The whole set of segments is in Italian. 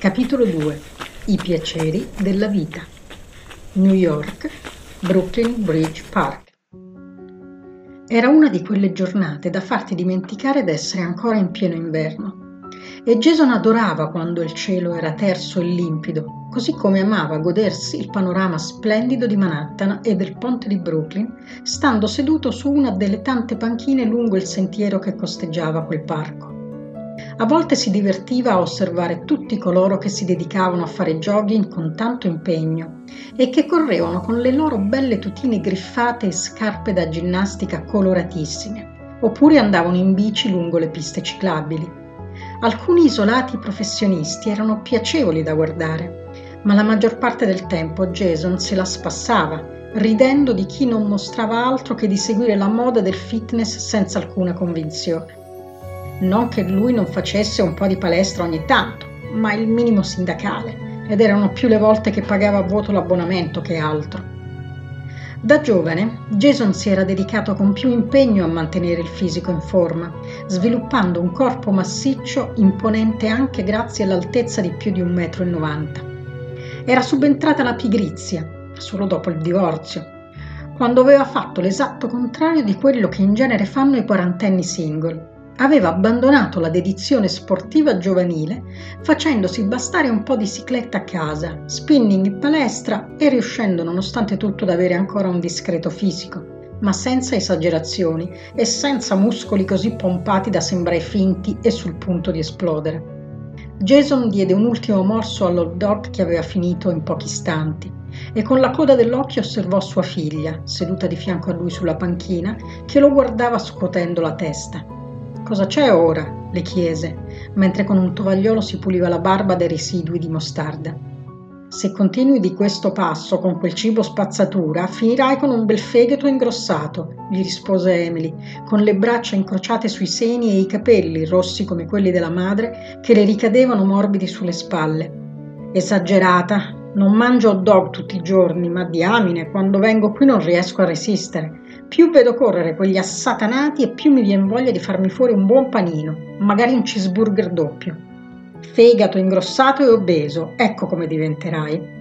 Capitolo 2 I piaceri della vita. New York Brooklyn Bridge Park. Era una di quelle giornate da farti dimenticare d'essere ancora in pieno inverno. E Jason adorava quando il cielo era terso e limpido, così come amava godersi il panorama splendido di Manhattan e del ponte di Brooklyn, stando seduto su una delle tante panchine lungo il sentiero che costeggiava quel parco. A volte si divertiva a osservare tutti coloro che si dedicavano a fare jogging con tanto impegno e che correvano con le loro belle tutine griffate e scarpe da ginnastica coloratissime, oppure andavano in bici lungo le piste ciclabili. Alcuni isolati professionisti erano piacevoli da guardare, ma la maggior parte del tempo Jason se la spassava, ridendo di chi non mostrava altro che di seguire la moda del fitness senza alcuna convinzione. Non che lui non facesse un po' di palestra ogni tanto, ma il minimo sindacale, ed erano più le volte che pagava a voto l'abbonamento che altro. Da giovane, Jason si era dedicato con più impegno a mantenere il fisico in forma, sviluppando un corpo massiccio imponente anche grazie all'altezza di più di 1,90 m. Era subentrata la pigrizia, solo dopo il divorzio, quando aveva fatto l'esatto contrario di quello che in genere fanno i quarantenni single, aveva abbandonato la dedizione sportiva giovanile facendosi bastare un po' di cicletta a casa, spinning in palestra e riuscendo nonostante tutto ad avere ancora un discreto fisico, ma senza esagerazioni e senza muscoli così pompati da sembrare finti e sul punto di esplodere. Jason diede un ultimo morso all'hot dog che aveva finito in pochi istanti e con la coda dell'occhio osservò sua figlia, seduta di fianco a lui sulla panchina, che lo guardava scuotendo la testa. Cosa c'è ora? le chiese, mentre con un tovagliolo si puliva la barba dai residui di mostarda. Se continui di questo passo con quel cibo spazzatura, finirai con un bel fegato ingrossato, gli rispose Emily, con le braccia incrociate sui seni e i capelli, rossi come quelli della madre, che le ricadevano morbidi sulle spalle. Esagerata, non mangio hot dog tutti i giorni, ma diamine, quando vengo qui non riesco a resistere. Più vedo correre quegli assatanati e più mi viene voglia di farmi fuori un buon panino, magari un cheeseburger doppio. Fegato ingrossato e obeso, ecco come diventerai.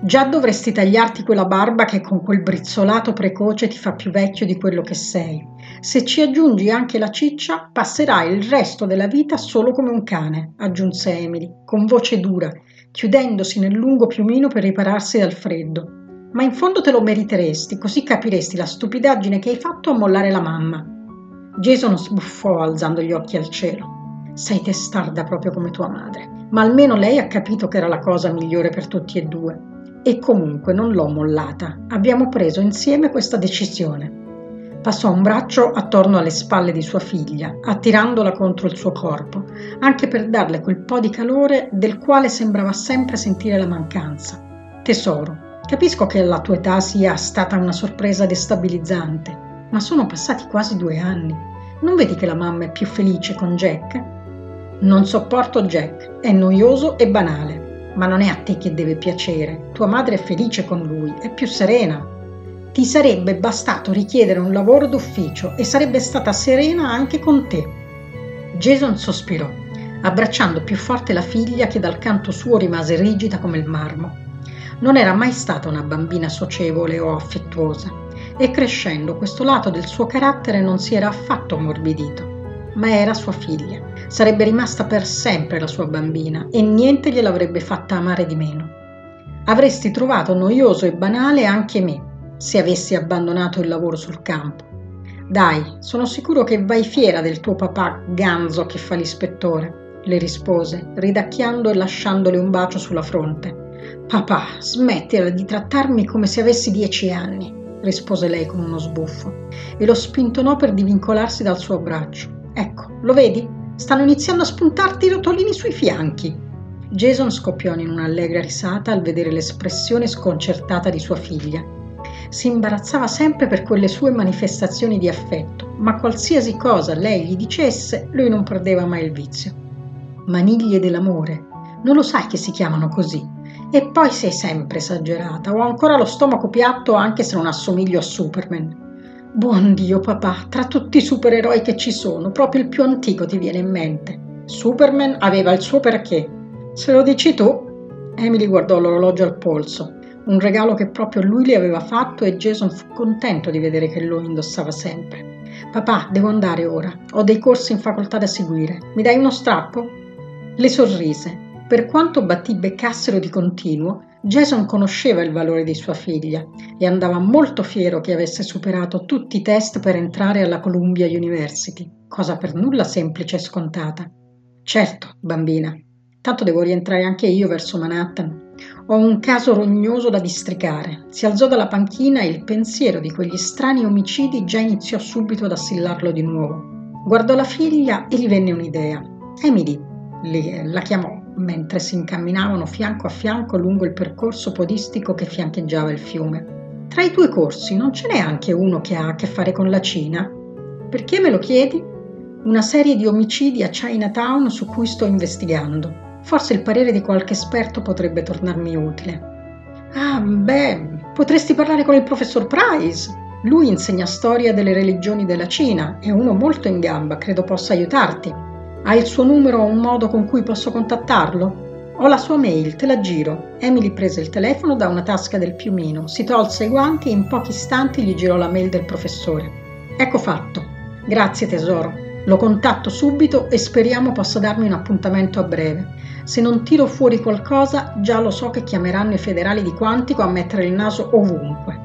Già dovresti tagliarti quella barba che con quel brizzolato precoce ti fa più vecchio di quello che sei. Se ci aggiungi anche la ciccia, passerai il resto della vita solo come un cane, aggiunse Emily, con voce dura, chiudendosi nel lungo piumino per ripararsi dal freddo ma in fondo te lo meriteresti, così capiresti la stupidaggine che hai fatto a mollare la mamma. Jason sbuffò alzando gli occhi al cielo. Sei testarda proprio come tua madre, ma almeno lei ha capito che era la cosa migliore per tutti e due. E comunque non l'ho mollata, abbiamo preso insieme questa decisione. Passò un braccio attorno alle spalle di sua figlia, attirandola contro il suo corpo, anche per darle quel po' di calore del quale sembrava sempre sentire la mancanza. Tesoro, Capisco che alla tua età sia stata una sorpresa destabilizzante, ma sono passati quasi due anni. Non vedi che la mamma è più felice con Jack? Non sopporto Jack, è noioso e banale, ma non è a te che deve piacere. Tua madre è felice con lui, è più serena. Ti sarebbe bastato richiedere un lavoro d'ufficio e sarebbe stata serena anche con te. Jason sospirò, abbracciando più forte la figlia che dal canto suo rimase rigida come il marmo. Non era mai stata una bambina socievole o affettuosa e crescendo questo lato del suo carattere non si era affatto ammorbidito, ma era sua figlia. Sarebbe rimasta per sempre la sua bambina e niente gliel'avrebbe fatta amare di meno. Avresti trovato noioso e banale anche me se avessi abbandonato il lavoro sul campo. Dai, sono sicuro che vai fiera del tuo papà ganzo che fa l'ispettore, le rispose, ridacchiando e lasciandole un bacio sulla fronte. Papà, smettila di trattarmi come se avessi dieci anni, rispose lei con uno sbuffo e lo spintonò per divincolarsi dal suo braccio. Ecco, lo vedi? Stanno iniziando a spuntarti i rotolini sui fianchi. Jason scoppiò in un'allegra risata al vedere l'espressione sconcertata di sua figlia. Si imbarazzava sempre per quelle sue manifestazioni di affetto, ma qualsiasi cosa lei gli dicesse, lui non perdeva mai il vizio. Maniglie dell'amore. Non lo sai che si chiamano così? E poi sei sempre esagerata, ho ancora lo stomaco piatto anche se non assomiglio a Superman. Buon Dio, papà, tra tutti i supereroi che ci sono, proprio il più antico ti viene in mente. Superman aveva il suo perché. Se lo dici tu. Emily guardò l'orologio al polso, un regalo che proprio lui le aveva fatto e Jason fu contento di vedere che lo indossava sempre. Papà, devo andare ora. Ho dei corsi in facoltà da seguire. Mi dai uno strappo? Le sorrise. Per quanto Batty beccassero di continuo, Jason conosceva il valore di sua figlia e andava molto fiero che avesse superato tutti i test per entrare alla Columbia University, cosa per nulla semplice e scontata. Certo, bambina, tanto devo rientrare anche io verso Manhattan. Ho un caso rognoso da districare. Si alzò dalla panchina e il pensiero di quegli strani omicidi già iniziò subito ad assillarlo di nuovo. Guardò la figlia e gli venne un'idea. Emily, la chiamò mentre si incamminavano fianco a fianco lungo il percorso podistico che fiancheggiava il fiume. Tra i due corsi non ce n'è anche uno che ha a che fare con la Cina? Perché me lo chiedi? Una serie di omicidi a Chinatown su cui sto investigando. Forse il parere di qualche esperto potrebbe tornarmi utile. Ah, beh, potresti parlare con il professor Price. Lui insegna storia delle religioni della Cina, è uno molto in gamba, credo possa aiutarti. Ha il suo numero o un modo con cui posso contattarlo? Ho la sua mail, te la giro. Emily prese il telefono da una tasca del piumino, si tolse i guanti e in pochi istanti gli girò la mail del professore. Ecco fatto. Grazie tesoro. Lo contatto subito e speriamo possa darmi un appuntamento a breve. Se non tiro fuori qualcosa, già lo so che chiameranno i federali di Quantico a mettere il naso ovunque.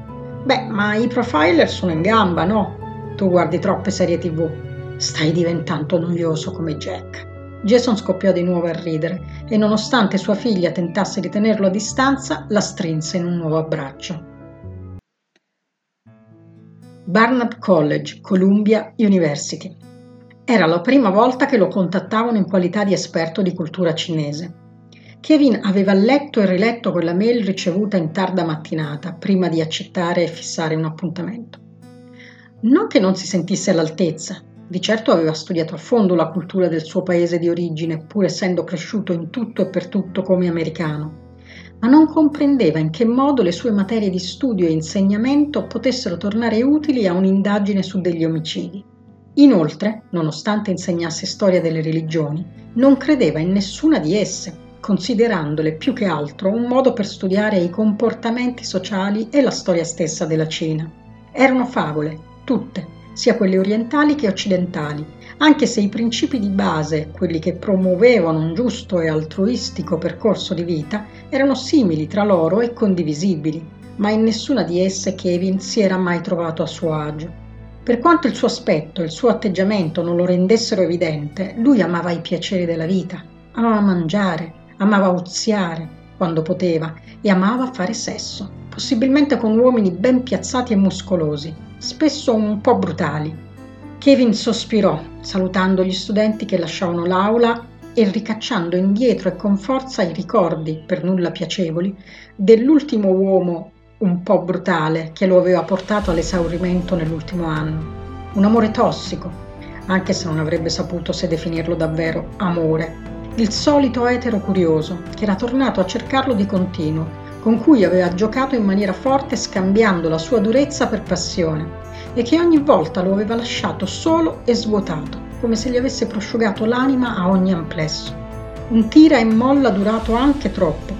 Beh, ma i profiler sono in gamba, no? Tu guardi troppe serie tv. Stai diventando noioso come Jack. Jason scoppiò di nuovo a ridere e nonostante sua figlia tentasse di tenerlo a distanza, la strinse in un nuovo abbraccio. Barnard College, Columbia University. Era la prima volta che lo contattavano in qualità di esperto di cultura cinese. Kevin aveva letto e riletto quella mail ricevuta in tarda mattinata prima di accettare e fissare un appuntamento. Non che non si sentisse all'altezza, di certo aveva studiato a fondo la cultura del suo paese di origine, pur essendo cresciuto in tutto e per tutto come americano, ma non comprendeva in che modo le sue materie di studio e insegnamento potessero tornare utili a un'indagine su degli omicidi. Inoltre, nonostante insegnasse storia delle religioni, non credeva in nessuna di esse, considerandole più che altro un modo per studiare i comportamenti sociali e la storia stessa della Cina. Erano favole, tutte, sia quelle orientali che occidentali, anche se i principi di base, quelli che promuovevano un giusto e altruistico percorso di vita, erano simili tra loro e condivisibili, ma in nessuna di esse Kevin si era mai trovato a suo agio. Per quanto il suo aspetto e il suo atteggiamento non lo rendessero evidente, lui amava i piaceri della vita, amava mangiare, amava oziare quando poteva e amava fare sesso, possibilmente con uomini ben piazzati e muscolosi, spesso un po' brutali. Kevin sospirò, salutando gli studenti che lasciavano l'aula e ricacciando indietro e con forza i ricordi, per nulla piacevoli, dell'ultimo uomo un po' brutale che lo aveva portato all'esaurimento nell'ultimo anno. Un amore tossico, anche se non avrebbe saputo se definirlo davvero amore. Il solito etero curioso, che era tornato a cercarlo di continuo, con cui aveva giocato in maniera forte scambiando la sua durezza per passione e che ogni volta lo aveva lasciato solo e svuotato, come se gli avesse prosciugato l'anima a ogni amplesso. Un tira e molla durato anche troppo,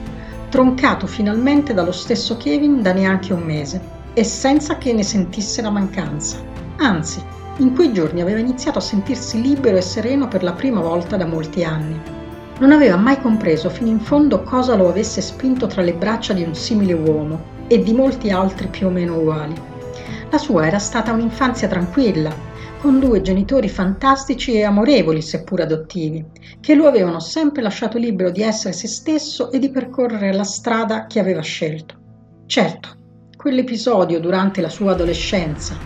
troncato finalmente dallo stesso Kevin da neanche un mese e senza che ne sentisse la mancanza. Anzi, in quei giorni aveva iniziato a sentirsi libero e sereno per la prima volta da molti anni non aveva mai compreso fino in fondo cosa lo avesse spinto tra le braccia di un simile uomo e di molti altri più o meno uguali. La sua era stata un'infanzia tranquilla, con due genitori fantastici e amorevoli, seppur adottivi, che lo avevano sempre lasciato libero di essere se stesso e di percorrere la strada che aveva scelto. Certo, quell'episodio durante la sua adolescenza,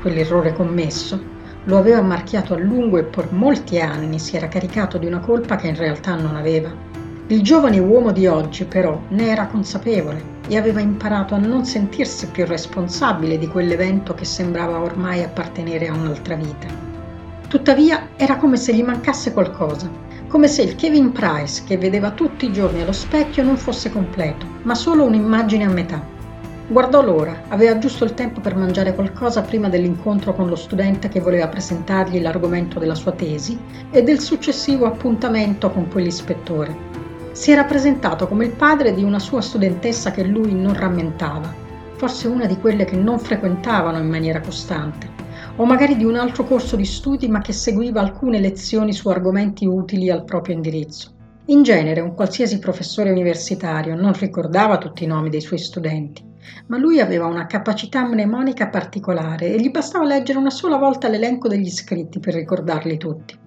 quell'errore commesso, lo aveva marchiato a lungo e per molti anni si era caricato di una colpa che in realtà non aveva. Il giovane uomo di oggi però ne era consapevole e aveva imparato a non sentirsi più responsabile di quell'evento che sembrava ormai appartenere a un'altra vita. Tuttavia era come se gli mancasse qualcosa, come se il Kevin Price che vedeva tutti i giorni allo specchio non fosse completo, ma solo un'immagine a metà. Guardò l'ora, aveva giusto il tempo per mangiare qualcosa prima dell'incontro con lo studente che voleva presentargli l'argomento della sua tesi e del successivo appuntamento con quell'ispettore. Si era presentato come il padre di una sua studentessa che lui non rammentava, forse una di quelle che non frequentavano in maniera costante, o magari di un altro corso di studi ma che seguiva alcune lezioni su argomenti utili al proprio indirizzo. In genere un qualsiasi professore universitario non ricordava tutti i nomi dei suoi studenti, ma lui aveva una capacità mnemonica particolare e gli bastava leggere una sola volta l'elenco degli iscritti per ricordarli tutti.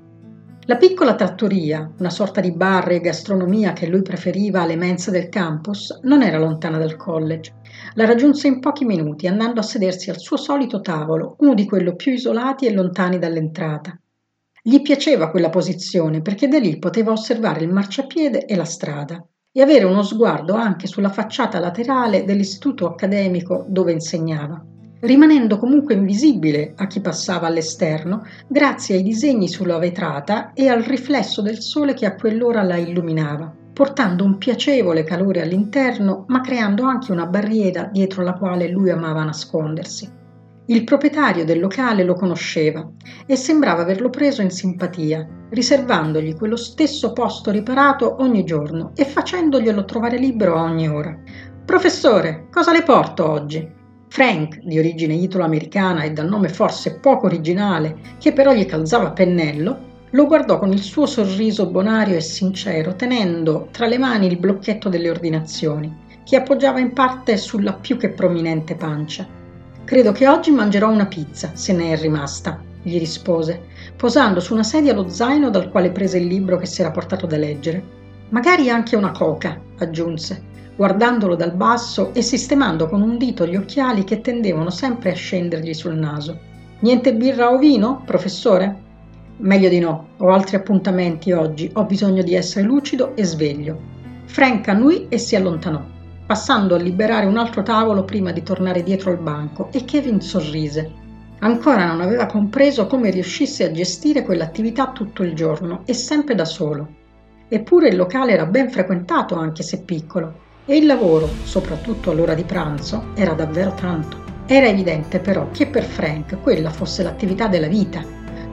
La piccola trattoria, una sorta di bar e gastronomia che lui preferiva alle mense del campus, non era lontana dal college. La raggiunse in pochi minuti andando a sedersi al suo solito tavolo, uno di quelli più isolati e lontani dall'entrata. Gli piaceva quella posizione perché da lì poteva osservare il marciapiede e la strada e avere uno sguardo anche sulla facciata laterale dell'istituto accademico dove insegnava, rimanendo comunque invisibile a chi passava all'esterno grazie ai disegni sulla vetrata e al riflesso del sole che a quell'ora la illuminava, portando un piacevole calore all'interno ma creando anche una barriera dietro la quale lui amava nascondersi. Il proprietario del locale lo conosceva e sembrava averlo preso in simpatia, riservandogli quello stesso posto riparato ogni giorno e facendoglielo trovare libero a ogni ora. Professore, cosa le porto oggi? Frank, di origine italo-americana e dal nome forse poco originale, che però gli calzava pennello, lo guardò con il suo sorriso bonario e sincero, tenendo tra le mani il blocchetto delle ordinazioni, che appoggiava in parte sulla più che prominente pancia. Credo che oggi mangerò una pizza, se ne è rimasta, gli rispose, posando su una sedia lo zaino dal quale prese il libro che si era portato da leggere. Magari anche una coca, aggiunse, guardandolo dal basso e sistemando con un dito gli occhiali che tendevano sempre a scendergli sul naso. Niente birra o vino, professore? Meglio di no, ho altri appuntamenti oggi, ho bisogno di essere lucido e sveglio. Frank annui e si allontanò passando a liberare un altro tavolo prima di tornare dietro al banco e Kevin sorrise. Ancora non aveva compreso come riuscisse a gestire quell'attività tutto il giorno e sempre da solo. Eppure il locale era ben frequentato anche se piccolo e il lavoro, soprattutto all'ora di pranzo, era davvero tanto. Era evidente però che per Frank quella fosse l'attività della vita,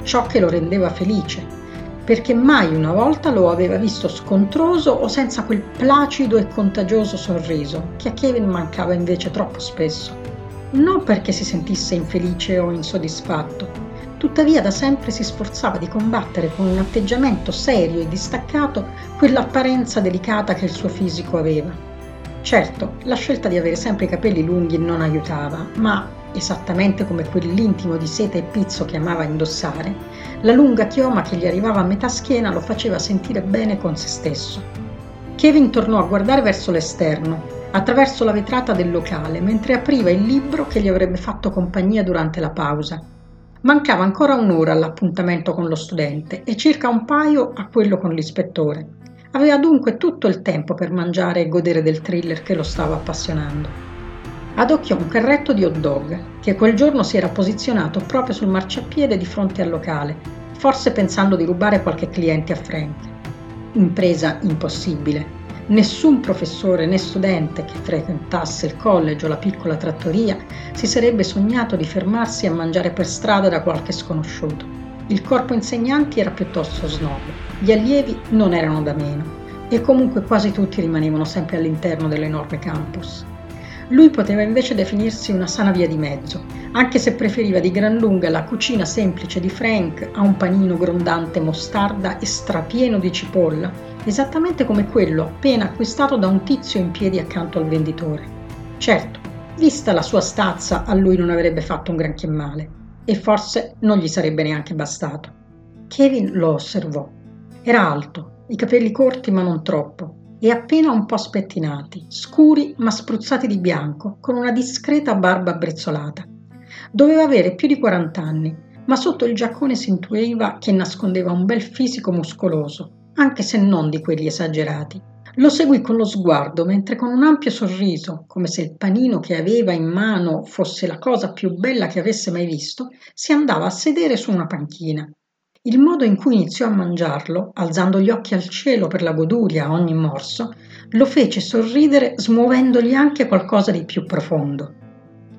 ciò che lo rendeva felice perché mai una volta lo aveva visto scontroso o senza quel placido e contagioso sorriso che a Kevin mancava invece troppo spesso. Non perché si sentisse infelice o insoddisfatto, tuttavia da sempre si sforzava di combattere con un atteggiamento serio e distaccato quell'apparenza delicata che il suo fisico aveva. Certo, la scelta di avere sempre i capelli lunghi non aiutava, ma esattamente come quell'intimo di seta e pizzo che amava indossare, la lunga chioma che gli arrivava a metà schiena lo faceva sentire bene con se stesso. Kevin tornò a guardare verso l'esterno, attraverso la vetrata del locale, mentre apriva il libro che gli avrebbe fatto compagnia durante la pausa. Mancava ancora un'ora all'appuntamento con lo studente e circa un paio a quello con l'ispettore. Aveva dunque tutto il tempo per mangiare e godere del thriller che lo stava appassionando adocchiò un carretto di hot dog che quel giorno si era posizionato proprio sul marciapiede di fronte al locale, forse pensando di rubare qualche cliente a Frank. Impresa impossibile. Nessun professore né studente che frequentasse il college o la piccola trattoria si sarebbe sognato di fermarsi a mangiare per strada da qualche sconosciuto. Il corpo insegnanti era piuttosto snob, gli allievi non erano da meno e comunque quasi tutti rimanevano sempre all'interno dell'enorme campus. Lui poteva invece definirsi una sana via di mezzo, anche se preferiva di gran lunga la cucina semplice di Frank a un panino grondante mostarda e strapieno di cipolla, esattamente come quello appena acquistato da un tizio in piedi accanto al venditore. Certo, vista la sua stazza, a lui non avrebbe fatto un granché male, e forse non gli sarebbe neanche bastato. Kevin lo osservò. Era alto, i capelli corti ma non troppo, e appena un po' spettinati, scuri ma spruzzati di bianco, con una discreta barba brezzolata. Doveva avere più di 40 anni, ma sotto il giaccone si intuiva che nascondeva un bel fisico muscoloso, anche se non di quelli esagerati. Lo seguì con lo sguardo, mentre con un ampio sorriso, come se il panino che aveva in mano fosse la cosa più bella che avesse mai visto, si andava a sedere su una panchina. Il modo in cui iniziò a mangiarlo, alzando gli occhi al cielo per la goduria a ogni morso, lo fece sorridere smuovendogli anche qualcosa di più profondo.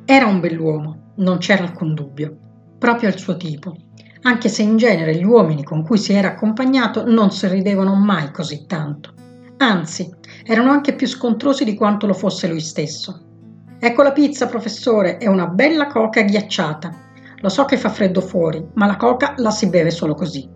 Era un bell'uomo, non c'era alcun dubbio, proprio al suo tipo, anche se in genere gli uomini con cui si era accompagnato non sorridevano mai così tanto. anzi, erano anche più scontrosi di quanto lo fosse lui stesso. Ecco la pizza, professore, è una bella coca ghiacciata. Lo so che fa freddo fuori, ma la coca la si beve solo così.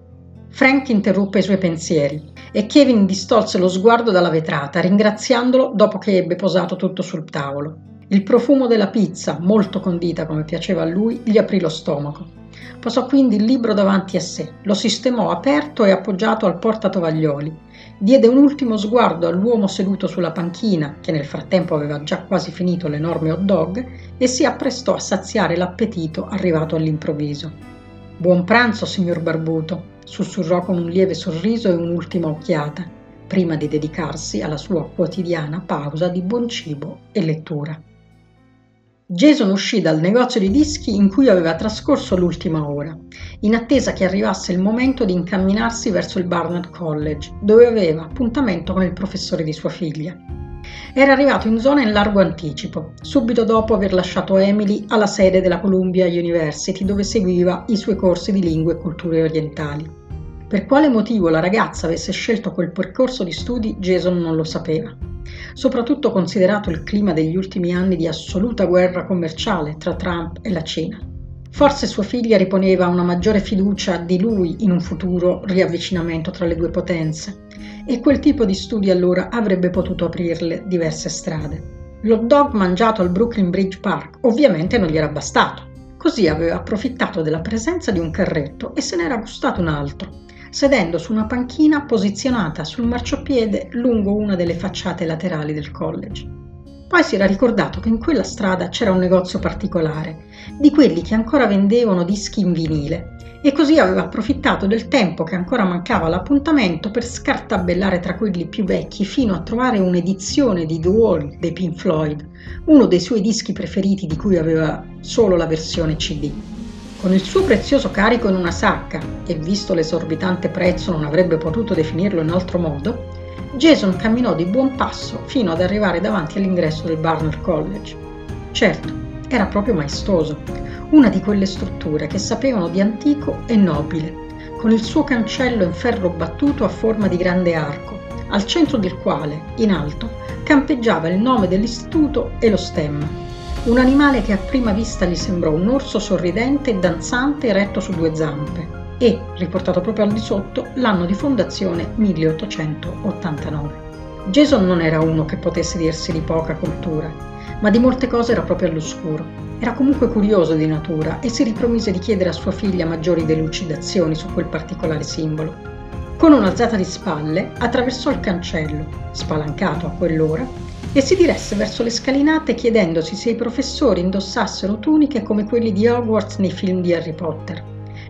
Frank interruppe i suoi pensieri e Kevin distolse lo sguardo dalla vetrata, ringraziandolo dopo che ebbe posato tutto sul tavolo. Il profumo della pizza, molto condita come piaceva a lui, gli aprì lo stomaco. Posò quindi il libro davanti a sé, lo sistemò aperto e appoggiato al portatovaglioli. Diede un ultimo sguardo all'uomo seduto sulla panchina, che nel frattempo aveva già quasi finito l'enorme hot dog, e si apprestò a saziare l'appetito arrivato all'improvviso. Buon pranzo, signor Barbuto, sussurrò con un lieve sorriso e un'ultima occhiata, prima di dedicarsi alla sua quotidiana pausa di buon cibo e lettura. Jason uscì dal negozio di dischi in cui aveva trascorso l'ultima ora, in attesa che arrivasse il momento di incamminarsi verso il Barnard College, dove aveva appuntamento con il professore di sua figlia. Era arrivato in zona in largo anticipo, subito dopo aver lasciato Emily alla sede della Columbia University dove seguiva i suoi corsi di lingue e culture orientali. Per quale motivo la ragazza avesse scelto quel percorso di studi Jason non lo sapeva soprattutto considerato il clima degli ultimi anni di assoluta guerra commerciale tra Trump e la Cina. Forse sua figlia riponeva una maggiore fiducia di lui in un futuro riavvicinamento tra le due potenze e quel tipo di studi allora avrebbe potuto aprirle diverse strade. L'hot dog mangiato al Brooklyn Bridge Park ovviamente non gli era bastato, così aveva approfittato della presenza di un carretto e se n'era gustato un altro sedendo su una panchina posizionata sul marciapiede lungo una delle facciate laterali del college. Poi si era ricordato che in quella strada c'era un negozio particolare, di quelli che ancora vendevano dischi in vinile, e così aveva approfittato del tempo che ancora mancava all'appuntamento per scartabellare tra quelli più vecchi fino a trovare un'edizione di The Wall dei Pink Floyd, uno dei suoi dischi preferiti di cui aveva solo la versione CD. Con il suo prezioso carico in una sacca, e visto l'esorbitante prezzo non avrebbe potuto definirlo in altro modo, Jason camminò di buon passo fino ad arrivare davanti all'ingresso del Barnard College. Certo, era proprio maestoso, una di quelle strutture che sapevano di antico e nobile, con il suo cancello in ferro battuto a forma di grande arco, al centro del quale, in alto, campeggiava il nome dell'istituto e lo stemma un animale che a prima vista gli sembrò un orso sorridente, danzante, eretto su due zampe e, riportato proprio al di sotto, l'anno di fondazione 1889. Jason non era uno che potesse dirsi di poca cultura, ma di molte cose era proprio all'oscuro. Era comunque curioso di natura e si ripromise di chiedere a sua figlia maggiori delucidazioni su quel particolare simbolo. Con un'alzata di spalle attraversò il cancello, spalancato a quell'ora, e si diresse verso le scalinate chiedendosi se i professori indossassero tuniche come quelli di Hogwarts nei film di Harry Potter,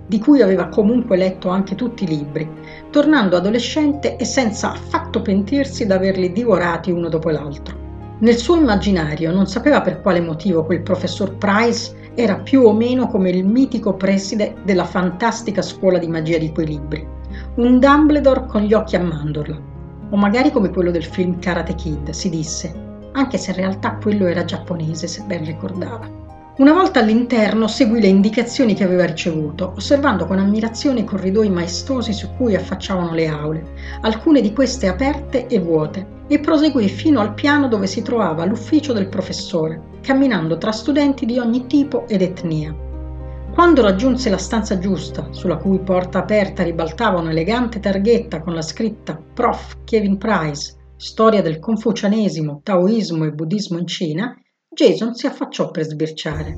di cui aveva comunque letto anche tutti i libri, tornando adolescente e senza affatto pentirsi d'averli divorati uno dopo l'altro. Nel suo immaginario non sapeva per quale motivo quel professor Price era più o meno come il mitico preside della fantastica scuola di magia di quei libri, un Dumbledore con gli occhi a mandorla, o magari come quello del film Karate Kid, si disse, anche se in realtà quello era giapponese, se ben ricordava. Una volta all'interno seguì le indicazioni che aveva ricevuto, osservando con ammirazione i corridoi maestosi su cui affacciavano le aule, alcune di queste aperte e vuote, e proseguì fino al piano dove si trovava l'ufficio del professore, camminando tra studenti di ogni tipo ed etnia. Quando raggiunse la stanza giusta, sulla cui porta aperta ribaltava un'elegante targhetta con la scritta Prof. Kevin Price, storia del confucianesimo, taoismo e buddismo in Cina, Jason si affacciò per sbirciare.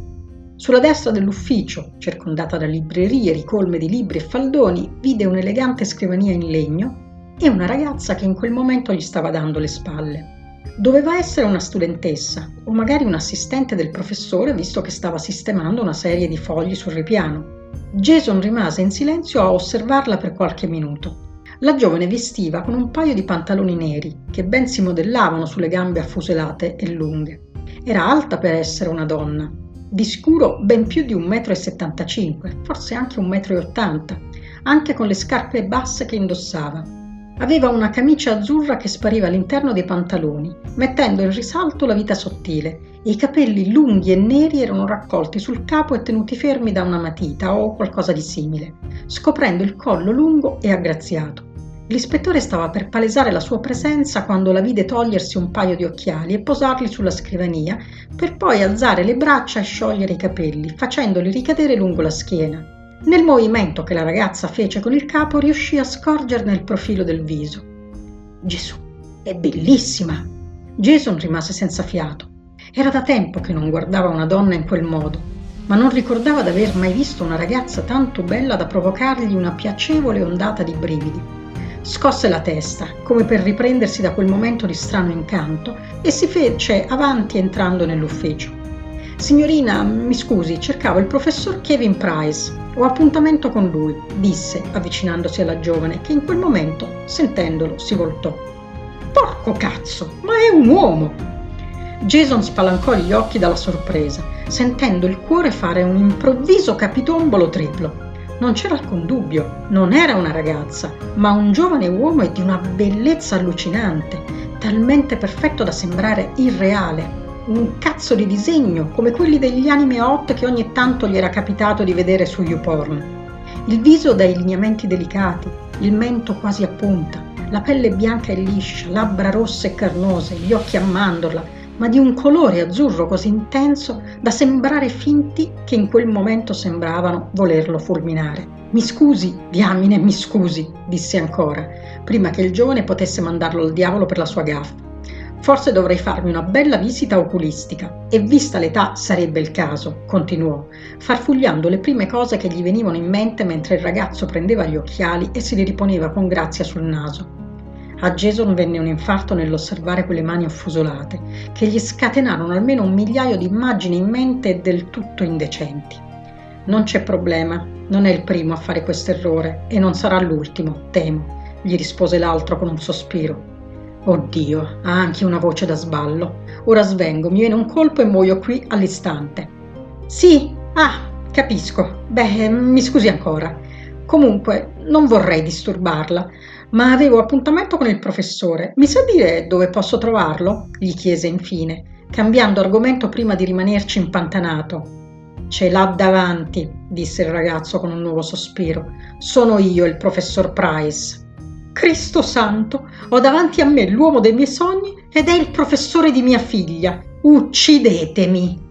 Sulla destra dell'ufficio, circondata da librerie ricolme di libri e faldoni, vide un'elegante scrivania in legno e una ragazza che in quel momento gli stava dando le spalle. Doveva essere una studentessa o magari un assistente del professore visto che stava sistemando una serie di fogli sul ripiano. Jason rimase in silenzio a osservarla per qualche minuto. La giovane vestiva con un paio di pantaloni neri che ben si modellavano sulle gambe affuselate e lunghe. Era alta per essere una donna, di sicuro ben più di 1,75 m, forse anche 1,80 m, anche con le scarpe basse che indossava Aveva una camicia azzurra che spariva all'interno dei pantaloni, mettendo in risalto la vita sottile, e i capelli lunghi e neri erano raccolti sul capo e tenuti fermi da una matita o qualcosa di simile, scoprendo il collo lungo e aggraziato. L'ispettore stava per palesare la sua presenza quando la vide togliersi un paio di occhiali e posarli sulla scrivania, per poi alzare le braccia e sciogliere i capelli, facendoli ricadere lungo la schiena. Nel movimento che la ragazza fece con il capo riuscì a scorgerne il profilo del viso. Gesù, è bellissima! Jason rimase senza fiato. Era da tempo che non guardava una donna in quel modo, ma non ricordava d'aver mai visto una ragazza tanto bella da provocargli una piacevole ondata di brividi. Scosse la testa, come per riprendersi da quel momento di strano incanto, e si fece avanti entrando nell'ufficio. Signorina, mi scusi, cercavo il professor Kevin Price. Ho appuntamento con lui, disse, avvicinandosi alla giovane, che in quel momento, sentendolo, si voltò. Porco cazzo, ma è un uomo! Jason spalancò gli occhi dalla sorpresa, sentendo il cuore fare un improvviso capitombolo triplo. Non c'era alcun dubbio, non era una ragazza, ma un giovane uomo di una bellezza allucinante, talmente perfetto da sembrare irreale. Un cazzo di disegno, come quelli degli anime hot che ogni tanto gli era capitato di vedere su YouPorn. Il viso dai lineamenti delicati, il mento quasi a punta, la pelle bianca e liscia, labbra rosse e carnose, gli occhi a mandorla, ma di un colore azzurro così intenso da sembrare finti che in quel momento sembravano volerlo fulminare. Mi scusi, diamine, mi scusi, disse ancora, prima che il giovane potesse mandarlo al diavolo per la sua gaffa. Forse dovrei farmi una bella visita oculistica e vista l'età sarebbe il caso, continuò, farfugliando le prime cose che gli venivano in mente mentre il ragazzo prendeva gli occhiali e si li riponeva con grazia sul naso. A Jason venne un infarto nell'osservare quelle mani affusolate, che gli scatenarono almeno un migliaio di immagini in mente del tutto indecenti. Non c'è problema, non è il primo a fare questo errore e non sarà l'ultimo, temo, gli rispose l'altro con un sospiro. Oddio, ha anche una voce da sballo. Ora svengo, mi viene un colpo e muoio qui all'istante. Sì, ah, capisco. Beh, mi scusi ancora. Comunque, non vorrei disturbarla ma avevo appuntamento con il professore. Mi sa dire dove posso trovarlo? gli chiese infine, cambiando argomento prima di rimanerci impantanato. Ce l'ha davanti, disse il ragazzo con un nuovo sospiro. Sono io il professor Price. Cristo santo, ho davanti a me l'uomo dei miei sogni ed è il professore di mia figlia. Uccidetemi!